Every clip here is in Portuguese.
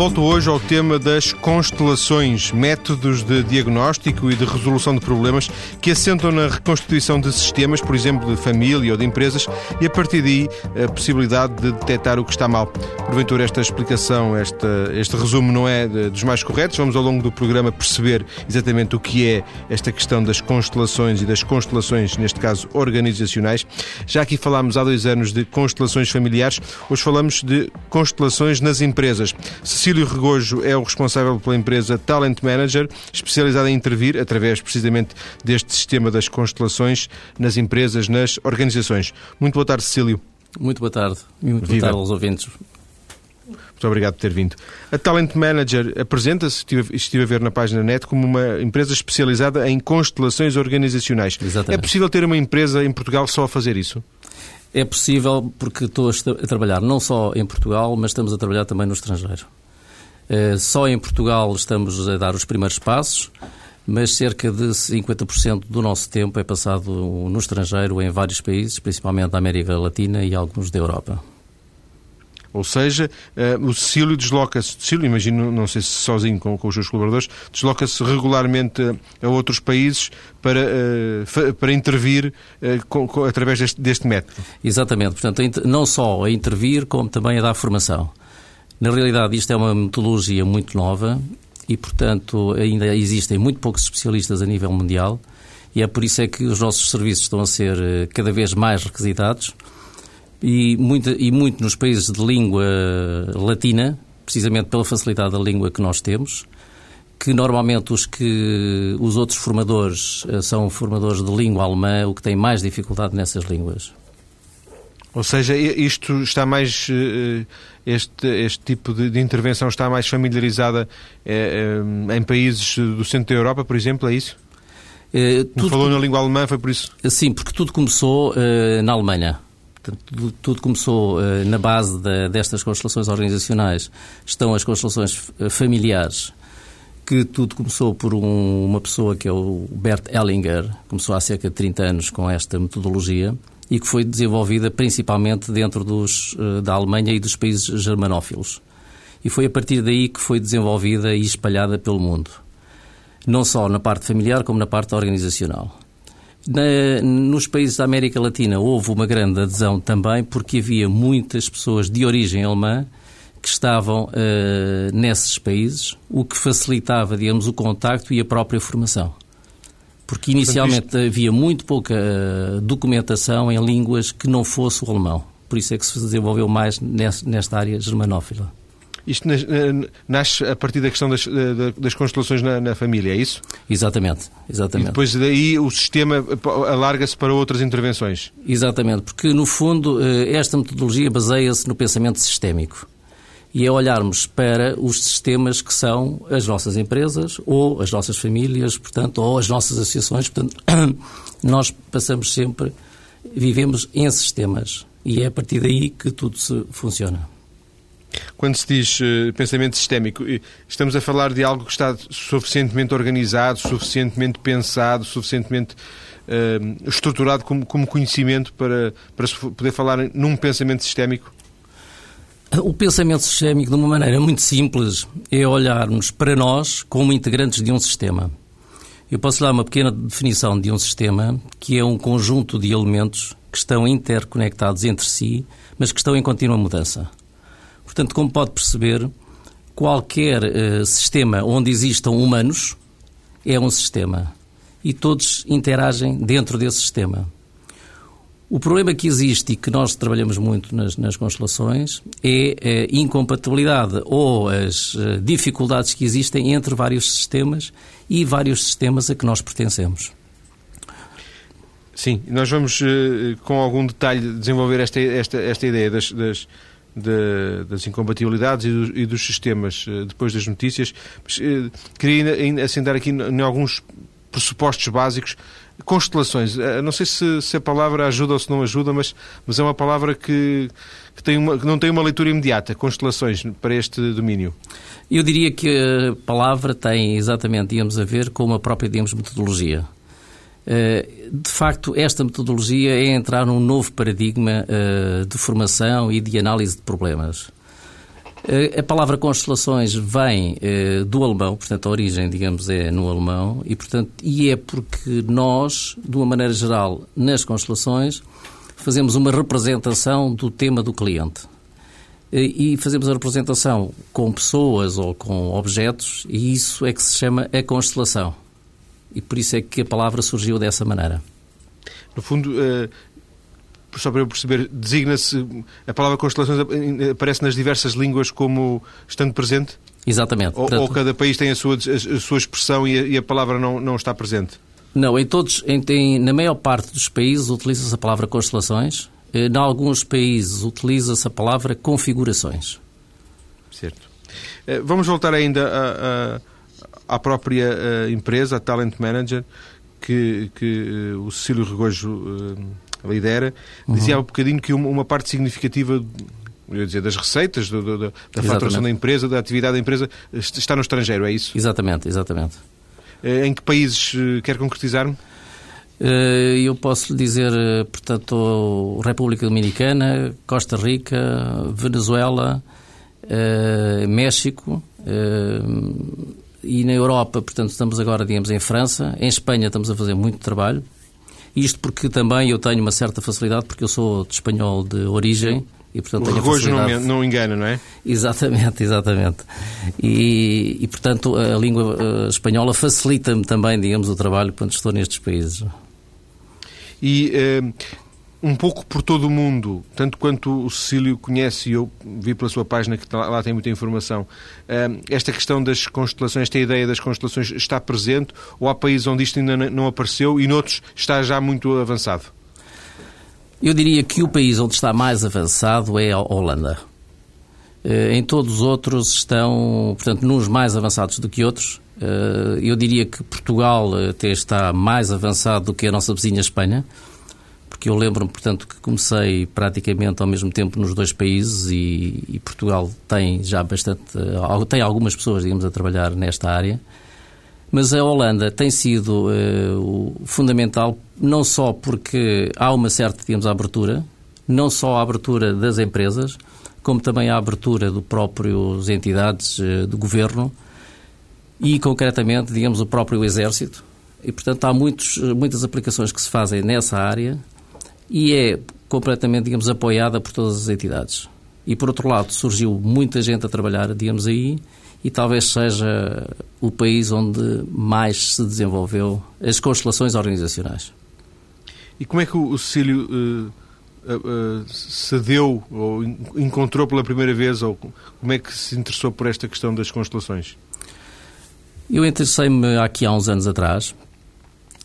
Volto hoje ao tema das constelações, métodos de diagnóstico e de resolução de problemas que assentam na reconstituição de sistemas, por exemplo, de família ou de empresas, e a partir daí a possibilidade de detectar o que está mal. Porventura, esta explicação, esta, este resumo não é dos mais corretos. Vamos ao longo do programa perceber exatamente o que é esta questão das constelações e das constelações, neste caso organizacionais. Já aqui falámos há dois anos de constelações familiares, hoje falamos de constelações nas empresas. Cecílio Regojo é o responsável pela empresa Talent Manager, especializada em intervir, através precisamente deste sistema das constelações, nas empresas, nas organizações. Muito boa tarde, Cecílio. Muito boa tarde. E muito Viva. boa tarde aos ouvintes. Muito obrigado por ter vindo. A Talent Manager apresenta-se, estive, estive a ver na página net, como uma empresa especializada em constelações organizacionais. Exatamente. É possível ter uma empresa em Portugal só a fazer isso? É possível porque estou a trabalhar não só em Portugal, mas estamos a trabalhar também no estrangeiro. Eh, só em Portugal estamos a dar os primeiros passos, mas cerca de 50% do nosso tempo é passado no estrangeiro, em vários países, principalmente da América Latina e alguns da Europa. Ou seja, uh, o Cecílio desloca-se, Cecílio, imagino, não sei se sozinho com, com os seus colaboradores, desloca-se regularmente a outros países para, para intervir através deste, deste método. Exatamente, portanto, não só a intervir, como também a dar formação. Na realidade, isto é uma metodologia muito nova e, portanto, ainda existem muito poucos especialistas a nível mundial e é por isso é que os nossos serviços estão a ser eh, cada vez mais requisitados e muito, e muito nos países de língua latina, precisamente pela facilidade da língua que nós temos, que normalmente os que os outros formadores eh, são formadores de língua alemã, o que tem mais dificuldade nessas línguas. Ou seja, isto está mais. Eh, este, este tipo de, de intervenção está mais familiarizada é, é, em países do centro da Europa, por exemplo, é isso? É, falou na língua alemã, foi por isso? Sim, porque tudo começou uh, na Alemanha. Tudo, tudo começou uh, na base de, destas constelações organizacionais. Estão as constelações familiares, que tudo começou por um, uma pessoa que é o Bert Ellinger, começou há cerca de 30 anos com esta metodologia e que foi desenvolvida principalmente dentro dos, eh, da Alemanha e dos países germanófilos. E foi a partir daí que foi desenvolvida e espalhada pelo mundo. Não só na parte familiar, como na parte organizacional. Na, nos países da América Latina houve uma grande adesão também, porque havia muitas pessoas de origem alemã que estavam uh, nesses países, o que facilitava, digamos, o contacto e a própria formação porque inicialmente Portanto, isto... havia muito pouca eh, documentação em línguas que não fosse o alemão. Por isso é que se desenvolveu mais nesta área germanófila. Isto nasce a partir da questão das, das constelações na, na, família, é isso? Exatamente, exatamente. E depois daí o sistema alarga-se para outras intervenções? Exatamente, porque no fundo eh, esta metodologia baseia-se no pensamento sistémico e é olharmos para os sistemas que são as nossas empresas ou as nossas famílias, portanto, ou as nossas associações. Portanto, nós passamos sempre, vivemos em sistemas e é a partir daí que tudo se funciona. Quando se diz uh, pensamento sistémico, estamos a falar de algo que está suficientemente organizado, suficientemente pensado, suficientemente uh, estruturado como, como conhecimento para, para se poder falar num pensamento sistémico? O pensamento sistémico, de uma maneira muito simples, é olharmos para nós como integrantes de um sistema. Eu posso dar uma pequena definição de um sistema, que é um conjunto de elementos que estão interconectados entre si, mas que estão em contínua mudança. Portanto, como pode perceber, qualquer uh, sistema onde existam humanos é um sistema. E todos interagem dentro desse sistema. O problema que existe e que nós trabalhamos muito nas, nas constelações é a incompatibilidade ou as eh, dificuldades que existem entre vários sistemas e vários sistemas a que nós pertencemos. Sim, nós vamos eh, com algum detalhe desenvolver esta, esta, esta ideia das, das, das incompatibilidades e, do, e, dos sistemas eh, depois das notícias. Mas, queria ainda assentar aqui em alguns pressupostos básicos Constelações, eh, não sei se, se, a palavra ajuda ou se não ajuda, mas, mas é uma palavra que, que, tem uma, que não tem uma leitura imediata, constelações, para este domínio. Eu diria que a palavra tem exatamente, digamos, a ver com a própria, digamos, metodologia. Eh, de facto, esta metodologia é entrar num novo paradigma eh, de formação e de análise de problemas. A palavra constelações vem do alemão, portanto a origem, digamos, é no alemão, e, portanto, e é porque nós, de uma maneira geral, nas constelações, fazemos uma representação do tema do cliente. E fazemos a representação com pessoas ou com objetos, e isso é que se chama a constelação. E por isso é que a palavra surgiu dessa maneira. No fundo, só para eu perceber, designa-se a palavra constelações aparece nas diversas línguas como estando presente? Exatamente. Ou, ou cada país tem a sua, a, sua expressão e a, e a, palavra não, não está presente? Não, em todos, em, em, na maior parte dos países utiliza-se a palavra constelações. Eh, em alguns países utiliza-se a palavra configurações. Certo. Eh, vamos voltar ainda à própria eh, empresa, a Talent Manager, que, que o Cecílio Regojo lidera. Dizia uhum. há um bocadinho que uma parte significativa eu dizer, das receitas, do, do, da, faturação da empresa, da atividade da empresa, está no estrangeiro, é isso? Exatamente, exatamente. Eh, em que países eh, quer concretizar-me? Eh, eu posso lhe dizer, portanto, República Dominicana, Costa Rica, Venezuela, México e na Europa, portanto, estamos agora, digamos, em França. Em Espanha estamos a fazer muito trabalho. Isto porque também eu tenho uma certa facilidade, porque eu sou de espanhol de origem e, portanto, o regojo facilidade... não, não engana, não é? Exatamente, exatamente. E, e portanto, a língua eh, espanhola facilita-me também, digamos, o trabalho quando estou nestes países. E uh, um pouco por todo o mundo, tanto quanto o Cecílio conhece, e eu vi pela sua página que lá tem muita informação, esta questão das constelações, esta ideia das constelações está presente ou há países onde isto ainda não apareceu e noutros está já muito avançado? Eu diria que o país onde está mais avançado é a Holanda. Eh, em todos os outros estão, portanto, nos mais avançados do que outros. Eh, eu diria que Portugal até está mais avançado do que a nossa vizinha Espanha, porque eu lembro-me, portanto, que comecei praticamente ao mesmo tempo nos dois países e, e Portugal tem já bastante, tem algumas pessoas, digamos, a trabalhar nesta área. Mas a Holanda tem sido uh, fundamental não só porque há uma certa, digamos, abertura, não só a abertura das empresas, como também a abertura do próprios entidades uh, do governo e, concretamente, digamos, o próprio exército. E, portanto, há muitos, muitas aplicações que se fazem nessa área e é completamente, digamos, apoiada por todas as entidades. E, por outro lado, surgiu muita gente a trabalhar, digamos, aí e talvez seja o país onde mais se desenvolveu as constelações organizacionais. E como é que o Cecílio uh, uh, se deu ou encontrou pela primeira vez ou como é que se interessou por esta questão das constelações? Eu interessei-me aqui há uns anos atrás.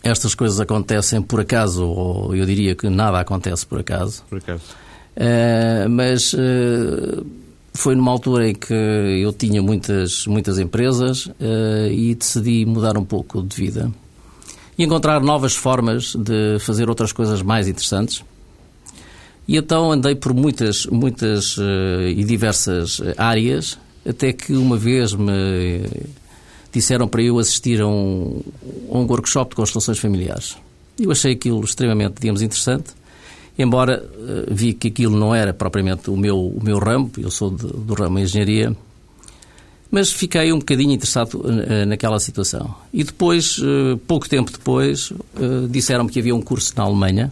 Estas coisas acontecem por acaso, ou eu diria que nada acontece por acaso. Por acaso. Uh, mas foi numa altura em que eu tinha muitas, muitas empresas uh, e decidi mudar um pouco de vida e encontrar novas formas de fazer outras coisas mais interessantes. E então andei por muitas, muitas uh, e diversas áreas, até que uma vez me disseram para eu assistir a um, a um workshop de constelações familiares. Eu achei aquilo extremamente, digamos, interessante embora uh, vi que aquilo não era propriamente o meu, o meu ramo, eu sou de, do ramo engenharia, mas fiquei um bocadinho interessado uh, naquela situação. E depois, uh, pouco tempo depois, disseram-me que havia um curso na Alemanha,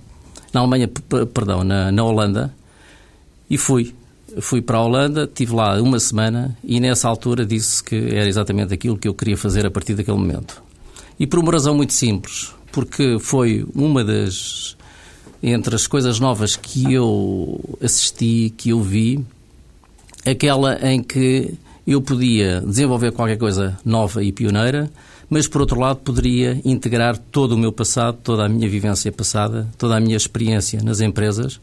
na Alemanha, perdão, na, na Holanda, e fui. Fui para a Holanda, estive lá uma semana e nessa altura disse que era exatamente aquilo que eu queria fazer a partir daquele momento. E por uma razão muito simples, porque foi uma das entre as coisas novas que eu assisti, que eu vi, aquela em que eu podia desenvolver qualquer coisa nova e pioneira, mas por outro lado poderia integrar todo o meu passado, toda a minha vivência passada, toda a minha experiência nas empresas.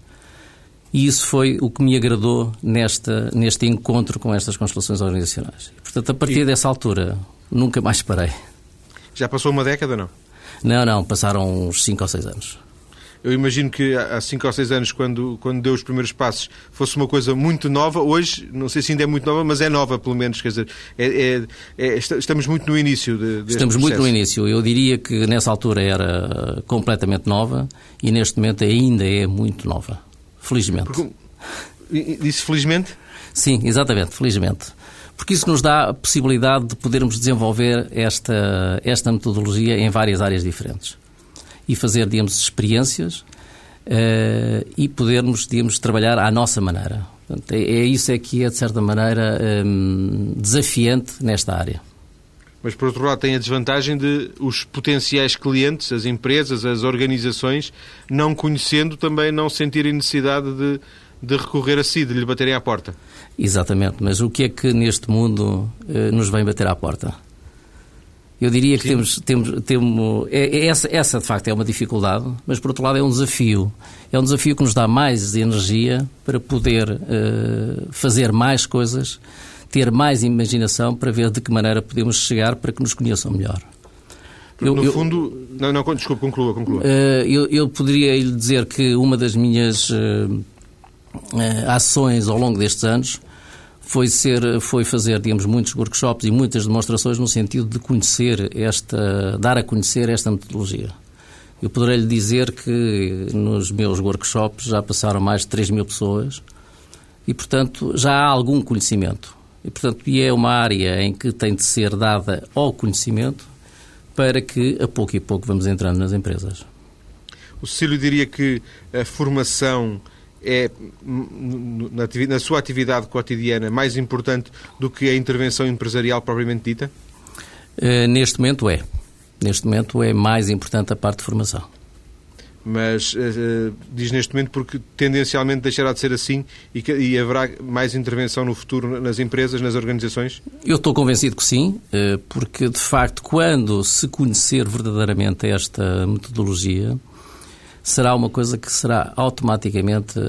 E isso foi o que me agradou nesta, neste encontro com estas constelações organizacionais. portanto, a partir e... dessa altura, nunca mais parei. Já passou uma década, não? Não, não, passaram uns 5 ou 6 anos. Eu imagino que há 5 ou 6 anos, quando, quando deu os primeiros passos, fosse uma coisa muito nova. Hoje, não sei se ainda é muito nova, mas é nova, pelo menos. Quer dizer, é, é, é, estamos muito no início de, Estamos muito no início. Eu diria que nessa altura era completamente nova e neste momento ainda é muito nova. Felizmente. Porque, disse felizmente? Sim, exatamente, felizmente. Porque isso nos dá a possibilidade de podermos desenvolver esta, esta metodologia em várias áreas diferentes e fazer, digamos, experiências uh, e podermos, digamos, trabalhar à nossa maneira. Portanto, é, é, isso é que é, de certa maneira, um, desafiante nesta área. Mas, por outro lado, tem a desvantagem de os potenciais clientes, as empresas, as organizações, não conhecendo, também não sentirem necessidade de, de recorrer a si, de lhe baterem à porta. Exatamente. Mas o que é que neste mundo eh, nos vem bater à porta? Eu diria que Sim. temos, temos, temos é, é essa, essa de facto é uma dificuldade, mas por outro lado é um desafio. É um desafio que nos dá mais energia para poder uh, fazer mais coisas ter mais imaginação para ver de que maneira podemos chegar para que nos conheçam melhor. Eu, no eu, fundo, não, não, desculpe, conclua, conclua. Uh, eu, eu poderia lhe dizer que uma das minhas uh, uh, ações ao longo destes anos foi, ser, foi fazer, digamos, muitos workshops e muitas demonstrações no sentido de conhecer esta, dar a conhecer esta metodologia. Eu poderei lhe dizer que nos meus workshops já passaram mais de 3 mil pessoas e, portanto, já há algum conhecimento. E, portanto, e é uma área em que tem de ser dada ao conhecimento para que, a pouco e pouco, vamos entrando nas empresas. O Cecílio diria que a formação é, na sua atividade cotidiana, mais importante do que a intervenção empresarial propriamente dita? Uh, neste momento é. Neste momento é mais importante a parte de formação mas uh, diz neste momento porque tendencialmente deixará de ser assim e, que, e, haverá mais intervenção no futuro nas empresas, nas organizações? Eu estou convencido que sim, uh, porque de facto, quando se conhecer verdadeiramente esta metodologia, será uma coisa que será automaticamente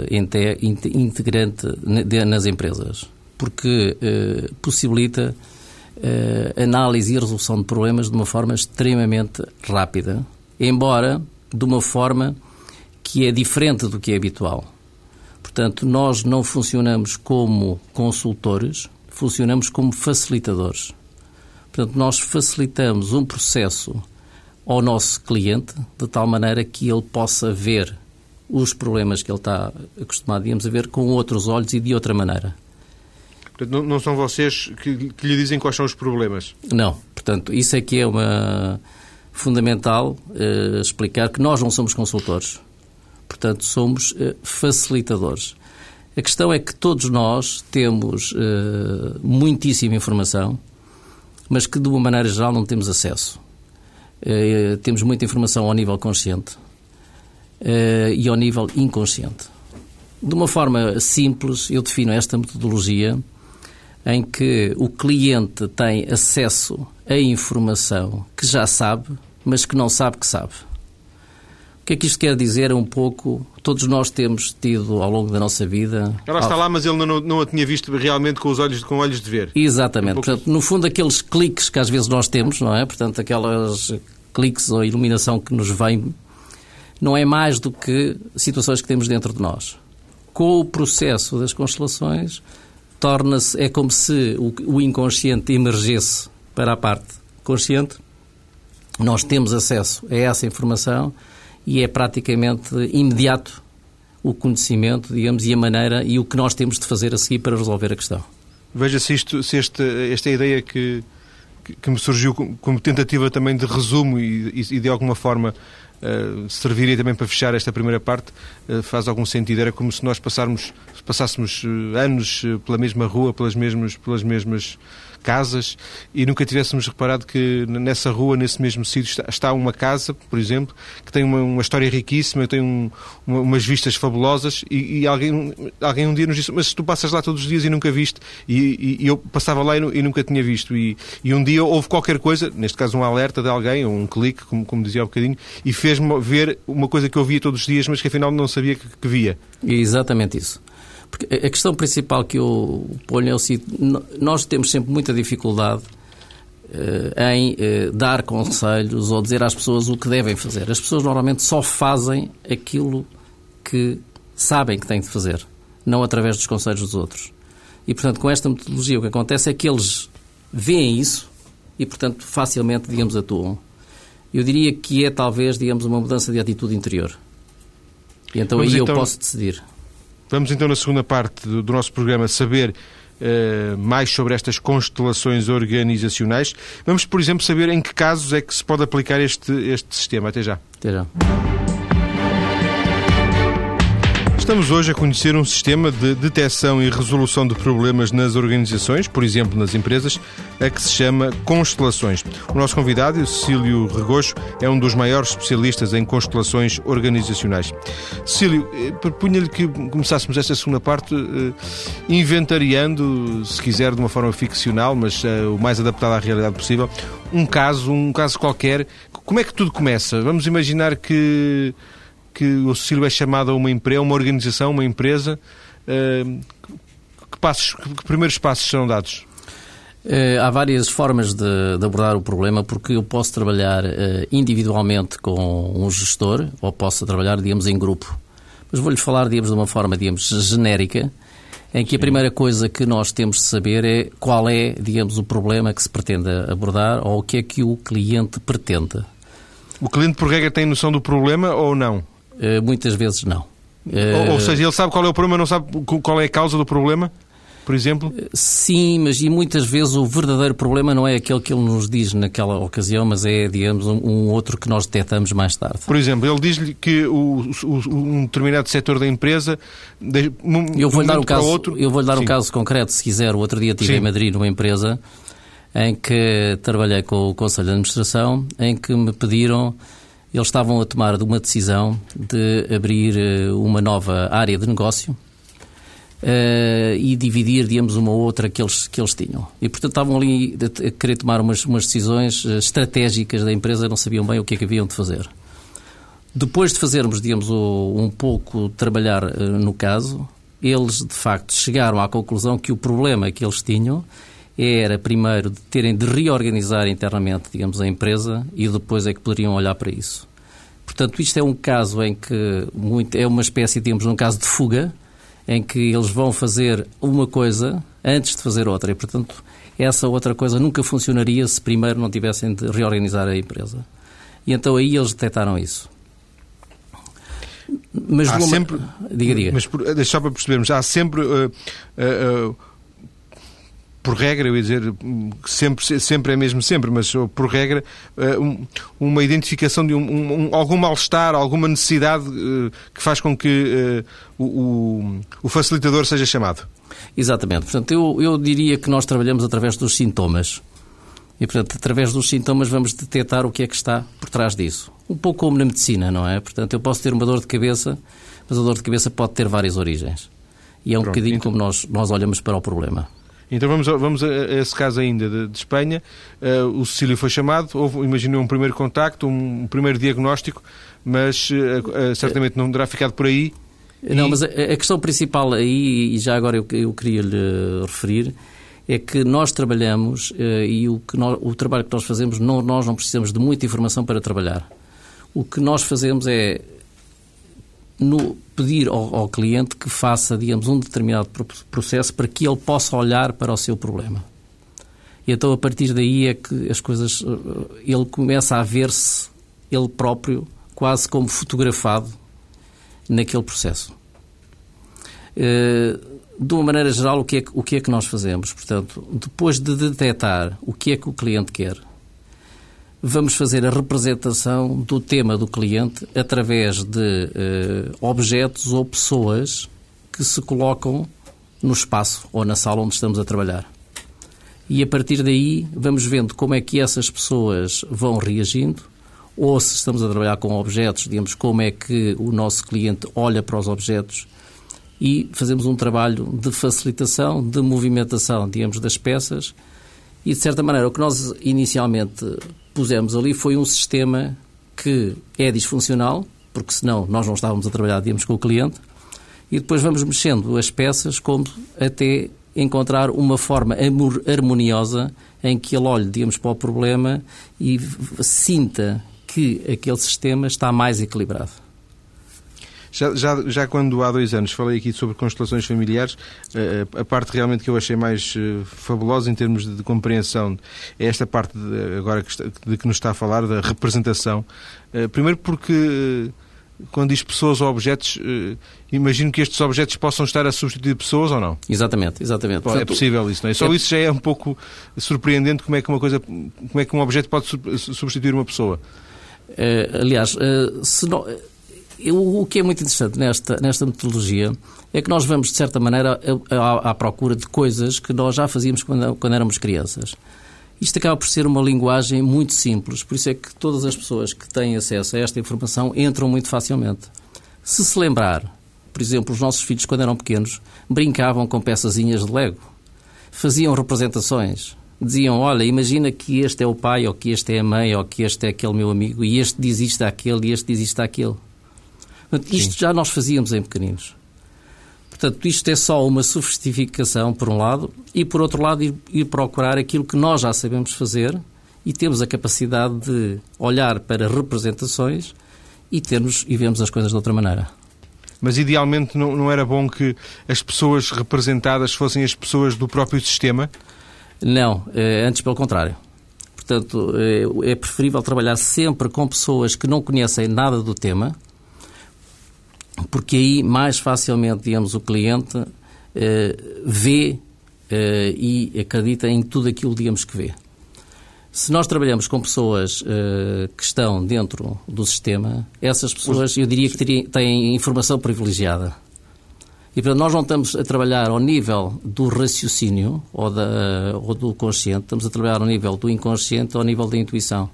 integrante nas empresas, porque uh, possibilita análise e resolução de problemas de uma forma extremamente rápida, embora de uma forma que é diferente do que é habitual. Portanto, nós não funcionamos como consultores, funcionamos como facilitadores. Portanto, nós facilitamos um processo ao nosso cliente de tal maneira que ele possa ver os problemas que ele está acostumado, digamos, a ver com outros olhos e de outra maneira. Portanto, não, são vocês que, que lhe dizem quais são os problemas? Não. Portanto, isso é que é uma fundamental uh, explicar que nós não somos consultores. Portanto, somos uh, facilitadores. A questão é que todos nós temos uh, muitíssima informação, mas que de uma maneira geral não temos acesso. temos muita informação ao nível consciente e ao nível inconsciente. De uma forma simples, eu defino esta metodologia em que o cliente tem acesso a informação que já sabe, mas que não sabe que sabe. O que é que isto quer dizer? É um pouco. Todos nós temos tido ao longo da nossa vida. Ela está lá, mas ele não, não a tinha visto realmente com os olhos, com olhos de ver. Exatamente. Um Portanto, no fundo, aqueles cliques que às vezes nós temos, não é? Portanto, aquelas cliques ou iluminação que nos vem, não é mais do que situações que temos dentro de nós. Com o processo das constelações, torna-se, é como se o, o inconsciente emergesse para a parte consciente. Nós temos acesso a essa informação e é praticamente imediato o conhecimento, digamos, e a maneira e o que nós temos de fazer a seguir para resolver a questão. Veja se, isto, se este, esta ideia que, que, me surgiu como tentativa também de resumo e, e de alguma forma uh, serviria também para fechar esta primeira parte, uh, faz algum sentido. Era como se nós passarmos, passássemos uh, anos pela mesma rua, pelas mesmas, pelas mesmas casas e nunca tivéssemos reparado que nessa rua, nesse mesmo sítio, está uma casa, por exemplo, que tem uma, uma história riquíssima, tem um, uma, umas vistas fabulosas e, e, alguém, alguém um dia nos disse, mas tu passas lá todos os dias e nunca viste. E, e, e eu passava lá e, nunca tinha visto. E, um dia houve qualquer coisa, neste caso um alerta de alguém, ou um clique, como, como dizia há um bocadinho, e fez-me ver uma coisa que eu via todos os dias, mas que afinal não sabia que, que via. Exatamente isso. Porque a questão principal que eu ponho é o seguinte: nós temos sempre muita dificuldade uh, em uh, dar conselhos ou dizer às pessoas o que devem fazer. As pessoas normalmente só fazem aquilo que sabem que têm de fazer, não através dos conselhos dos outros. E, portanto, com esta metodologia, o que acontece é que eles veem isso e, portanto, facilmente, digamos, atuam. Eu diria que é talvez, digamos, uma mudança de atitude interior. E então Vamos aí então... eu posso decidir. Vamos então, na segunda parte do, do nosso programa, saber Uh, mais sobre estas constelações organizacionais. Vamos, por exemplo, saber em que casos é que se pode aplicar este, este sistema. Até já. Até já. Estamos hoje a conhecer um sistema de detecção e resolução de problemas nas organizações, por exemplo, nas empresas, a que se chama constelações. O nosso convidado, Cecílio Regocho, é um dos maiores especialistas em constelações organizacionais. Cecílio, eh, propunha-lhe que começássemos esta segunda parte eh, inventariando, se quiser, de uma forma ficcional, mas eh, o mais adaptado à realidade possível, um caso, um caso qualquer. Como é que tudo começa? Vamos imaginar que que o Cecílio é chamado a uma empresa, uma organização, uma empresa. Uh, que, passos, que primeiros passos serão dados? Uh, há várias formas de, de, abordar o problema, porque eu posso trabalhar uh, individualmente com um gestor ou posso trabalhar, digamos, em grupo. Mas vou-lhe falar, digamos, de uma forma, digamos, genérica, em que a primeira coisa que nós temos de saber é qual é, digamos, o problema que se pretende abordar ou o que é que o cliente pretende. O cliente, por regra, tem noção do problema ou não? Eh, muitas vezes não. Ou, ou seja, ele sabe qual é o problema, não sabe qual é a causa do problema? por exemplo? Eh, sim, mas e muitas vezes o verdadeiro problema não é aquele que ele nos diz naquela ocasião, mas é, digamos, um, outro que nós detectamos mais tarde. Por exemplo, ele diz-lhe que o, o, um determinado setor da empresa. De, um, eu vou-lhe dar um caso. Outro... Eu vou dar um caso concreto, se quiser. O outro dia estive Sim. em Madrid numa empresa em que trabalhei com o Conselho de Administração, em que me pediram eles estavam a tomar uma decisão de abrir eh, uma nova área de negócio uh, e dividir, digamos, uma ou outra que eles, que eles tinham. E, portanto, estavam ali a querer tomar umas, umas decisões eh, estratégicas da empresa, não sabiam bem o que é que haviam de fazer. Depois de fazermos, digamos, um pouco trabalhar no caso, eles, de facto, chegaram à conclusão que o problema que eles tinham era, primeiro, de terem de reorganizar internamente, digamos, a empresa e depois é que poderiam olhar para isso. Portanto, isto é um caso em que muito, é uma espécie, digamos, um caso de fuga, em que eles vão fazer uma coisa antes de fazer outra. E, portanto, essa outra coisa nunca funcionaria se primeiro não tivessem de reorganizar a empresa. E então aí eles detectaram isso. Mas há uma... sempre. Diga, diga. Mas deixa só para percebermos, há sempre. Uh, uh, uh por regra, eu ia dizer, sempre, sempre é mesmo sempre, mas por regra, eh, uma identificação de um, um, algum mal-estar, alguma necessidade eh, que faz com que uh, o, o, facilitador seja chamado. Exatamente. Portanto, eu, eu diria que nós trabalhamos através dos sintomas. E, portanto, através dos sintomas vamos detectar o que é que está por trás disso. Um pouco como na medicina, não é? Portanto, eu posso ter uma dor de cabeça, mas a dor de cabeça pode ter várias origens. E é um Pronto, bocadinho então... como nós, nós olhamos para o problema. Então vamos, vamos a, a esse caso ainda de, de Espanha. Uh, o Cecílio foi chamado, houve, imaginei um primeiro contacto, um, um primeiro diagnóstico, mas uh, uh, certamente não terá ficado por aí. Não, e... mas a, a, questão principal aí, e já agora eu, eu queria lhe referir, é que nós trabalhamos e o, que nós, o trabalho que nós fazemos, não, nós não precisamos de muita informação para trabalhar. O que nós fazemos é no pedir ao, ao, cliente que faça, digamos, um determinado processo para que ele possa olhar para o seu problema. E então, a partir daí é que as coisas... Eh, ele começa a ver-se, ele próprio, quase como fotografado naquele processo. Eh, de uma maneira geral, o que, é, o que é que nós fazemos? Portanto, depois de detectar o que é que o cliente quer, vamos fazer a representação do tema do cliente através de uh, objetos ou pessoas que se colocam no espaço ou na sala onde estamos a trabalhar. E a partir daí vamos vendo como é que essas pessoas vão reagindo, ou se estamos a trabalhar com objetos, digamos, como é que o nosso cliente olha para os objetos e fazemos um trabalho de facilitação, de movimentação, digamos, das peças. E, de certa maneira, o que nós inicialmente pusemos ali foi um sistema que é disfuncional, porque senão nós não estávamos a trabalhar, digamos, com o cliente, e depois vamos mexendo as peças como até encontrar uma forma harmoniosa em que ele olhe, digamos, para o problema e sinta que aquele sistema está mais equilibrado. Já, já, já quando há dois anos falei aqui sobre constelações familiares, eh, a parte realmente que eu achei mais eh, fabulosa em termos de, de compreensão é esta parte de, agora que, está, de que nos está a falar, da representação. Eh, primeiro porque quando diz pessoas ou objetos, imagino que estes objetos possam estar a substituir pessoas ou não? Exatamente, exatamente. É Portanto, é possível isso, não é? Só é... isso já é um pouco surpreendente como é que uma coisa, como é que um objeto pode substituir uma pessoa. Uh, aliás, uh, se não, o que é muito interessante nesta, nesta metodologia é que nós vamos, de certa maneira, à, à procura de coisas que nós já fazíamos quando, quando éramos crianças. Isto acaba por ser uma linguagem muito simples, por isso é que todas as pessoas que têm acesso a esta informação entram muito facilmente. Se se lembrar, por exemplo, os nossos filhos, quando eram pequenos, brincavam com peçazinhas de Lego, faziam representações, diziam: Olha, imagina que este é o pai, ou que este é a mãe, ou que este é aquele meu amigo, e este diz isto àquele, e este diz isto àquele. Portanto, isto Sim. já nós fazíamos em pequeninos. Portanto, isto é só uma sofisticação, por um lado, e por outro lado, ir, ir procurar aquilo que nós já sabemos fazer e temos a capacidade de olhar para representações e termos e vemos as coisas de outra maneira. Mas idealmente não, não era bom que as pessoas representadas fossem as pessoas do próprio sistema? Não, é, antes pelo contrário. Portanto, é, é preferível trabalhar sempre com pessoas que não conhecem nada do tema, porque aí mais facilmente, digamos, o cliente eh, vê eh, e acredita em tudo aquilo, digamos, que vê. Se nós trabalhamos com pessoas eh, que estão dentro do sistema, essas pessoas, eu diria que têm informação privilegiada. E, portanto, nós não estamos a trabalhar ao nível do raciocínio ou, da, ou do consciente, estamos a trabalhar ao nível do inconsciente ao nível da intuição.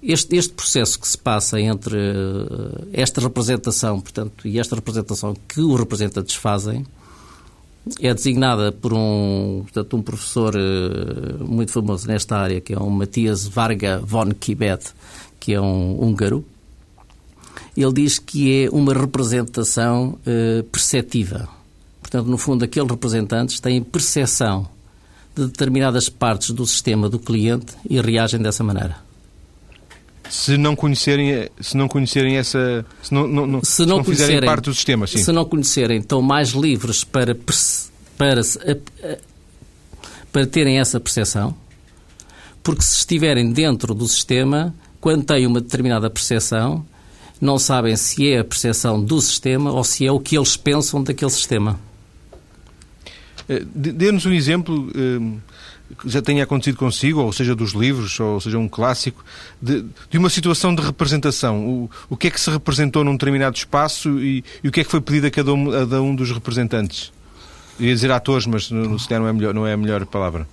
Este, este processo que se passa entre uh, esta representação, portanto, e esta representação que os representantes fazem, é designada por um, portanto, um professor uh, muito famoso nesta área, que é um Matias Varga von Kibet, que é um húngaro. Ele diz que é uma representação uh, perceptiva. Portanto, no fundo, aqueles representantes têm percepção de determinadas partes do sistema do cliente e reagem dessa maneira se não conhecerem, se não conhecerem essa. Se não, não, não, se não, se não fizerem parte do sistema, sim. Se não conhecerem, estão mais livres para, para, para terem essa percepção, porque se estiverem dentro do sistema, quando têm uma determinada percepção, não sabem se é a percepção do sistema ou se é o que eles pensam daquele sistema. Eh, dê-nos um exemplo eh, já tenha acontecido consigo, ou seja, dos livros, ou seja, um clássico, de, de uma situação de representação. O, o que é que se representou num determinado espaço e, e o que é que foi pedido a cada um, a cada um dos representantes? Ia dizer atores, mas se calhar não é, melhor, não é a melhor palavra.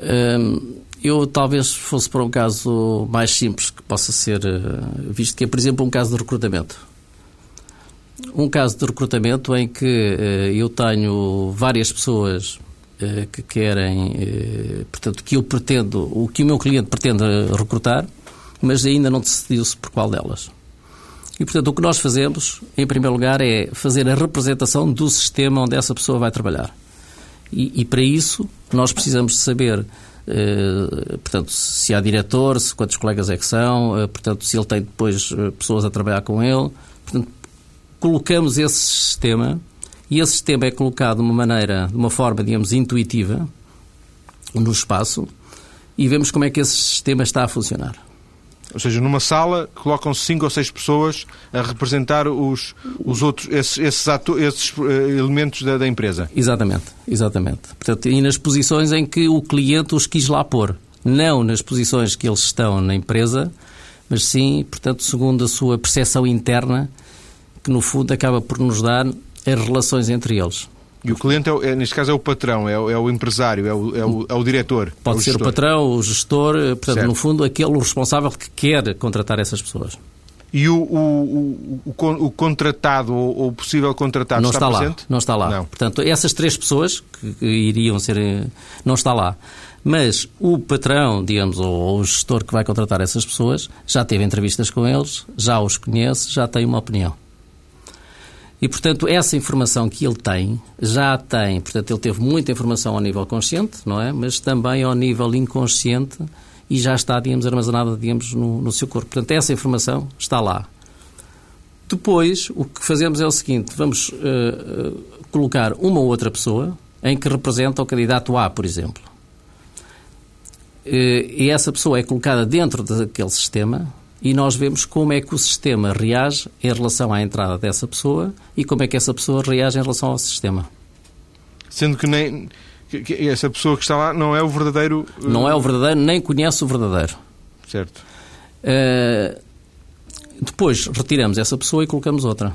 Hum, eu talvez fosse para um caso mais simples que possa ser eh, visto, que é, por exemplo, um caso de recrutamento. Um caso de recrutamento em que uh, eu tenho várias pessoas que querem, uh, portanto, que eu pretendo, o que o meu cliente pretende recrutar, mas ainda não decidiu-se por qual delas. E, portanto, o que nós fazemos, em primeiro lugar, é fazer a representação do sistema onde essa pessoa vai trabalhar. E, e para isso, nós precisamos saber Uh, portanto, se há diretor, se quantos colegas é que são, portanto, se ele tem depois pessoas a trabalhar com ele. Portanto, colocamos esse sistema e esse sistema é colocado de uma maneira, de uma forma, digamos, intuitiva no espaço e vemos como é que esse sistema está a funcionar. Ou seja, numa sala colocam-se cinco ou seis pessoas a representar os, os outros, esses, esses, ato, esses eh, elementos da, da, empresa. Exatamente, exatamente. Portanto, e nas posições em que o cliente os quis lá pôr. Não nas posições que eles estão na empresa, mas sim, portanto, segundo a sua percepção interna que no fundo acaba por nos dar as relações entre eles. E o cliente, é, é, neste caso, é o patrão, é o, é o empresário, é o, é o, é o diretor. Pode o ser o patrão, o gestor, eh, portanto, certo. no fundo, aquele responsável que quer contratar essas pessoas. E o, o, o, o contratado ou o possível contratado não está, está presente? Lá, não está lá. Não. Portanto, essas três pessoas que iriam ser... Eh, não está lá. Mas o patrão, digamos, ou o gestor que vai contratar essas pessoas, já teve entrevistas com eles, já os conhece, já tem uma opinião. E, portanto, essa informação que ele tem, já tem, portanto, ele teve muita informação ao nível consciente, não é? Mas também ao nível inconsciente e já está, digamos, armazenada, digamos, no, no seu corpo. Portanto, essa informação está lá. Depois, o que fazemos é o seguinte: vamos uh, colocar uma ou outra pessoa em que representa o candidato A, por exemplo. Uh, e essa pessoa é colocada dentro daquele sistema e nós vemos como é que o sistema reage em relação à entrada dessa pessoa e como é que essa pessoa reage em relação ao sistema. Sendo que nem que essa pessoa que está lá não é o verdadeiro. Não é o verdadeiro, nem conhece o verdadeiro. Certo. Uh, depois retiramos essa pessoa e colocamos outra.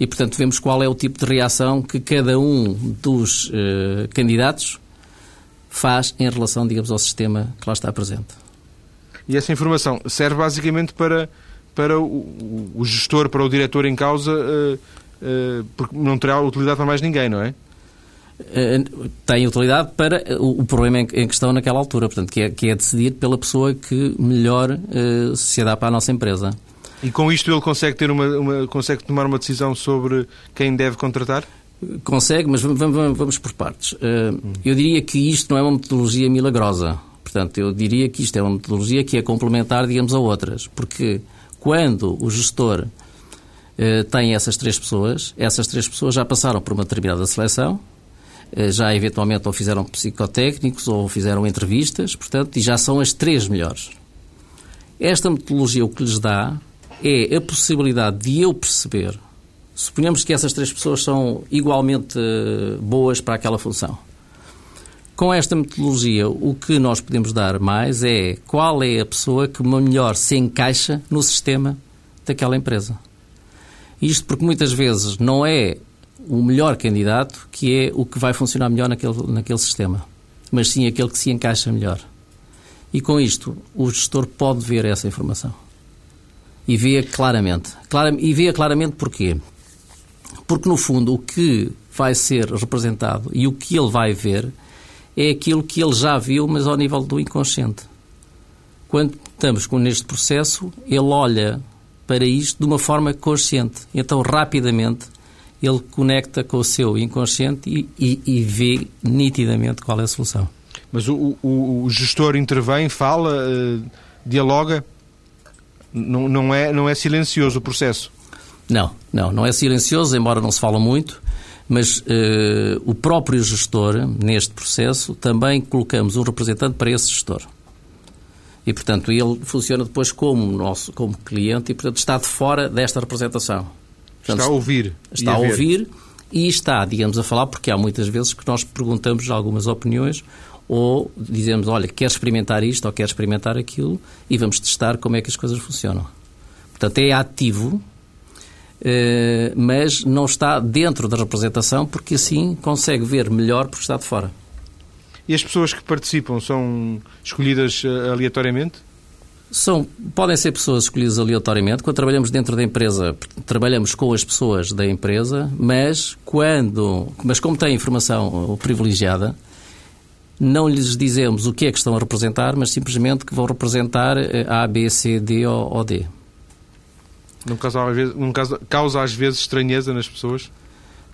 E, portanto, vemos qual é o tipo de reação que cada um dos uh, candidatos faz em relação, digamos, ao sistema que lá está presente. E essa informação serve basicamente para, para o, o gestor, para o diretor em causa, uh, uh, porque não terá utilidade para mais ninguém, não é? tem utilidade para o, problema em, questão naquela altura, portanto, que é, que é decidir pela pessoa que melhor se dá para a nossa empresa. E com isto ele consegue, ter uma, uma, consegue tomar uma decisão sobre quem deve contratar? Consegue, mas vamos, vamos, vamos por partes. Eu diria que isto não é uma metodologia milagrosa. Portanto, eu diria que isto é uma metodologia que é complementar, digamos, a outras. Porque quando o gestor eh, tem essas três pessoas, essas três pessoas já passaram por uma determinada seleção, eh, já eventualmente ou fizeram psicotécnicos ou fizeram entrevistas, portanto, e já são as três melhores. Esta metodologia o que lhes dá é a possibilidade de eu perceber, suponhamos que essas três pessoas são igualmente eh, boas para aquela função. Com esta metodologia, o que nós podemos dar mais é qual é a pessoa que melhor se encaixa no sistema daquela empresa. Isto porque muitas vezes não é o melhor candidato que é o que vai funcionar melhor naquele, naquele sistema, mas sim aquele que se encaixa melhor. E com isto, o gestor pode ver essa informação. E vê claramente. e vê claramente porquê? Porque, no fundo, o que vai ser representado e o que ele vai ver é aquilo que ele já viu, mas ao nível do inconsciente. Quando estamos com, neste processo, ele olha para isto de uma forma consciente. Então, rapidamente, ele conecta com o seu inconsciente e, e, e vê nitidamente qual é a solução. Mas o, o, o gestor intervém, fala, uh, dialoga? Não, não, é, não é silencioso o processo? Não, não, não é silencioso, embora não se fala muito mas uh, o próprio gestor, neste processo, também colocamos um representante para esse gestor. E, portanto, ele funciona depois como nosso como cliente e, portanto, está de fora desta representação. Portanto, está a ouvir. Está a, a ouvir e está, digamos, a falar, porque há muitas vezes que nós perguntamos algumas opiniões ou dizemos, olha, quer experimentar isto ou quer experimentar aquilo e vamos testar como é que as coisas funcionam. Portanto, é ativo eh, mas não está dentro da representação porque assim consegue ver melhor porque está de fora. E as pessoas que participam são escolhidas eh, aleatoriamente? São, podem ser pessoas escolhidas aleatoriamente. Quando trabalhamos dentro da empresa, trabalhamos com as pessoas da empresa, mas quando, mas como têm informação eh, privilegiada, não lhes dizemos o que é que estão a representar, mas simplesmente que vão representar A, B, C, D ou, ou D. Não causa, às vezes, não causa, causa às vezes estranheza nas pessoas?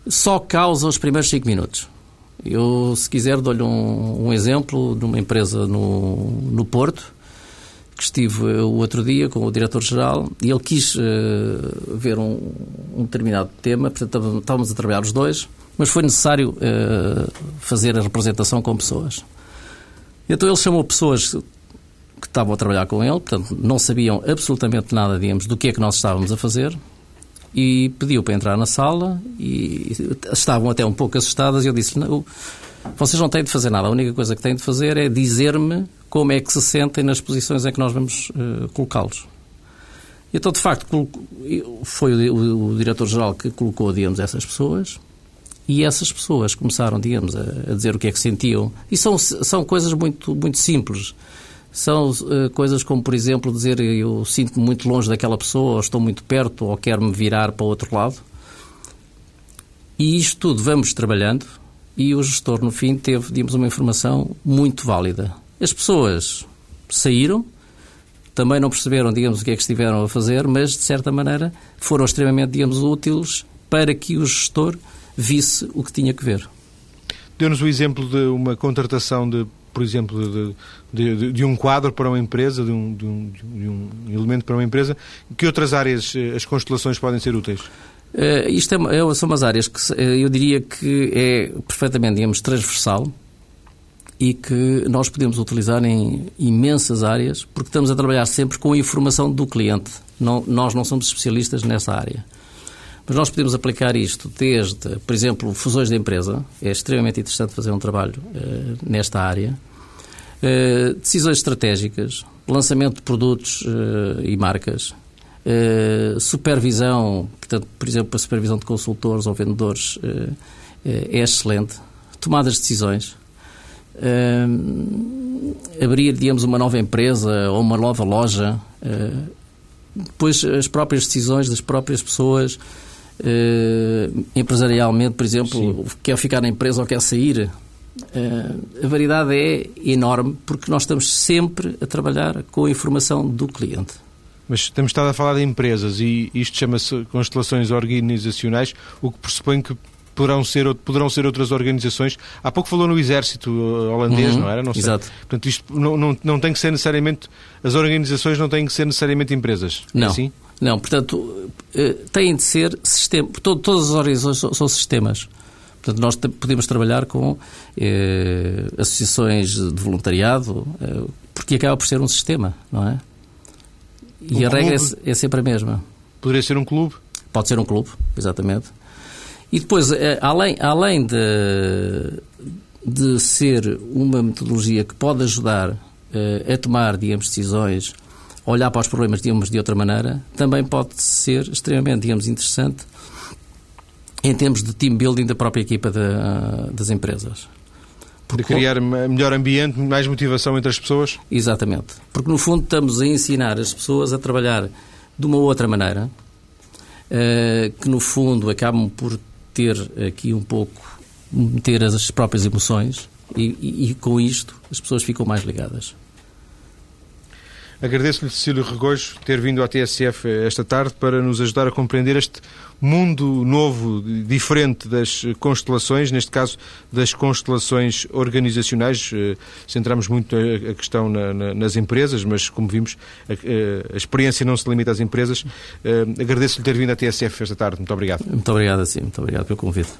Só causa os primeiros 5 minutos. Eu, se quiser, dou-lhe um, um, exemplo de uma empresa no, no Porto, que estive o outro dia com o diretor-geral e ele quis uh, ver um, um, determinado tema, portanto estávamos a trabalhar os dois, mas foi necessário uh, fazer a representação com pessoas. Então ele chamou pessoas que estavam a trabalhar com ele, portanto, não sabiam absolutamente nada, digamos, do que é que nós estávamos a fazer, e pediu para entrar na sala e estavam até um pouco assustadas e eu disse, não, vocês não têm de fazer nada, a única coisa que têm de fazer é dizer-me como é que se sentem nas posições em que nós vamos uh, colocá-los. Então, de facto, foi o, diretor-geral que colocou, digamos, essas pessoas e essas pessoas começaram, digamos, a, a, dizer o que é que sentiam. E são, são coisas muito, muito simples. São uh, coisas como, por exemplo, dizer eu sinto-me muito longe daquela pessoa, ou estou muito perto, ou quero-me virar para o outro lado. E isto tudo vamos trabalhando e o gestor, no fim, teve, digamos, uma informação muito válida. As pessoas saíram, também não perceberam, digamos, o que é que estiveram a fazer, mas, de certa maneira, foram extremamente, digamos, úteis para que o gestor visse o que tinha que ver. Deu-nos o exemplo de uma contratação de por exemplo, de, de, de, um quadro para uma empresa, de um, de, um, de um elemento para uma empresa, que outras áreas eh, as constelações podem ser úteis? Uh, isto é, é, são umas áreas que eu diria que é perfeitamente, digamos, transversal e que nós podemos utilizar em imensas áreas, porque estamos a trabalhar sempre com a informação do cliente. Não, nós não somos especialistas nessa área. Mas nós podemos aplicar isto desde, por exemplo, fusões de empresa. É extremamente interessante fazer um trabalho uh, nesta área. Uh, decisões estratégicas, lançamento de produtos uh, e marcas, supervisão, portanto, por exemplo, a supervisão de consultores ou vendedores é excelente. Tomadas de decisões. abrir, digamos, uma nova empresa ou uma nova loja. depois, as próprias decisões das próprias pessoas uh, empresarialmente, por exemplo, Sim. quer ficar na empresa ou quer sair. Uh, a variedade é enorme porque nós estamos sempre a trabalhar com a informação do cliente. Mas temos estado a falar de empresas e isto chama-se constelações organizacionais, o que pressupõe que poderão ser, poderão ser outras organizações. Há pouco falou no exército uh, holandês, uhum, não era? Não sei. Exato. Portanto, isto não, não, não tem que ser necessariamente, as organizações não têm que ser necessariamente empresas. É não. É assim? Não, portanto, eh, têm de ser sistema, todas as organizações são, são sistemas. Portanto, nós podemos trabalhar com eh, associações de voluntariado, eh, porque acaba por ser um sistema, não é? E um a regra é, é, sempre a mesma. Poderia ser um clube? Pode ser um clube, exatamente. E depois, eh, além, além de, de ser uma metodologia que pode ajudar eh, a tomar, digamos, decisões olhar para os problemas, digamos, de outra maneira, também pode ser extremamente, digamos, interessante em termos de team building da própria equipa de, das empresas. Porque, de criar melhor ambiente, mais motivação entre as pessoas? Exatamente. Porque, no fundo, estamos a ensinar as pessoas a trabalhar de uma outra maneira, uh, que, no fundo, acabam por ter aqui um pouco, meter as próprias emoções e, e, e com isto as pessoas ficam mais ligadas. Agradeço-lhe, Cecílio Regojo, ter vindo à TSF esta tarde para nos ajudar a compreender este mundo novo, diferente das constelações, neste caso das constelações organizacionais. Eh, centramos muito a questão na, na, nas empresas, mas como vimos, a, a, experiência não se limita às empresas. Eh, agradeço-lhe ter vindo à TSF esta tarde. Muito obrigado. Muito obrigado, sim. Muito obrigado pelo convite.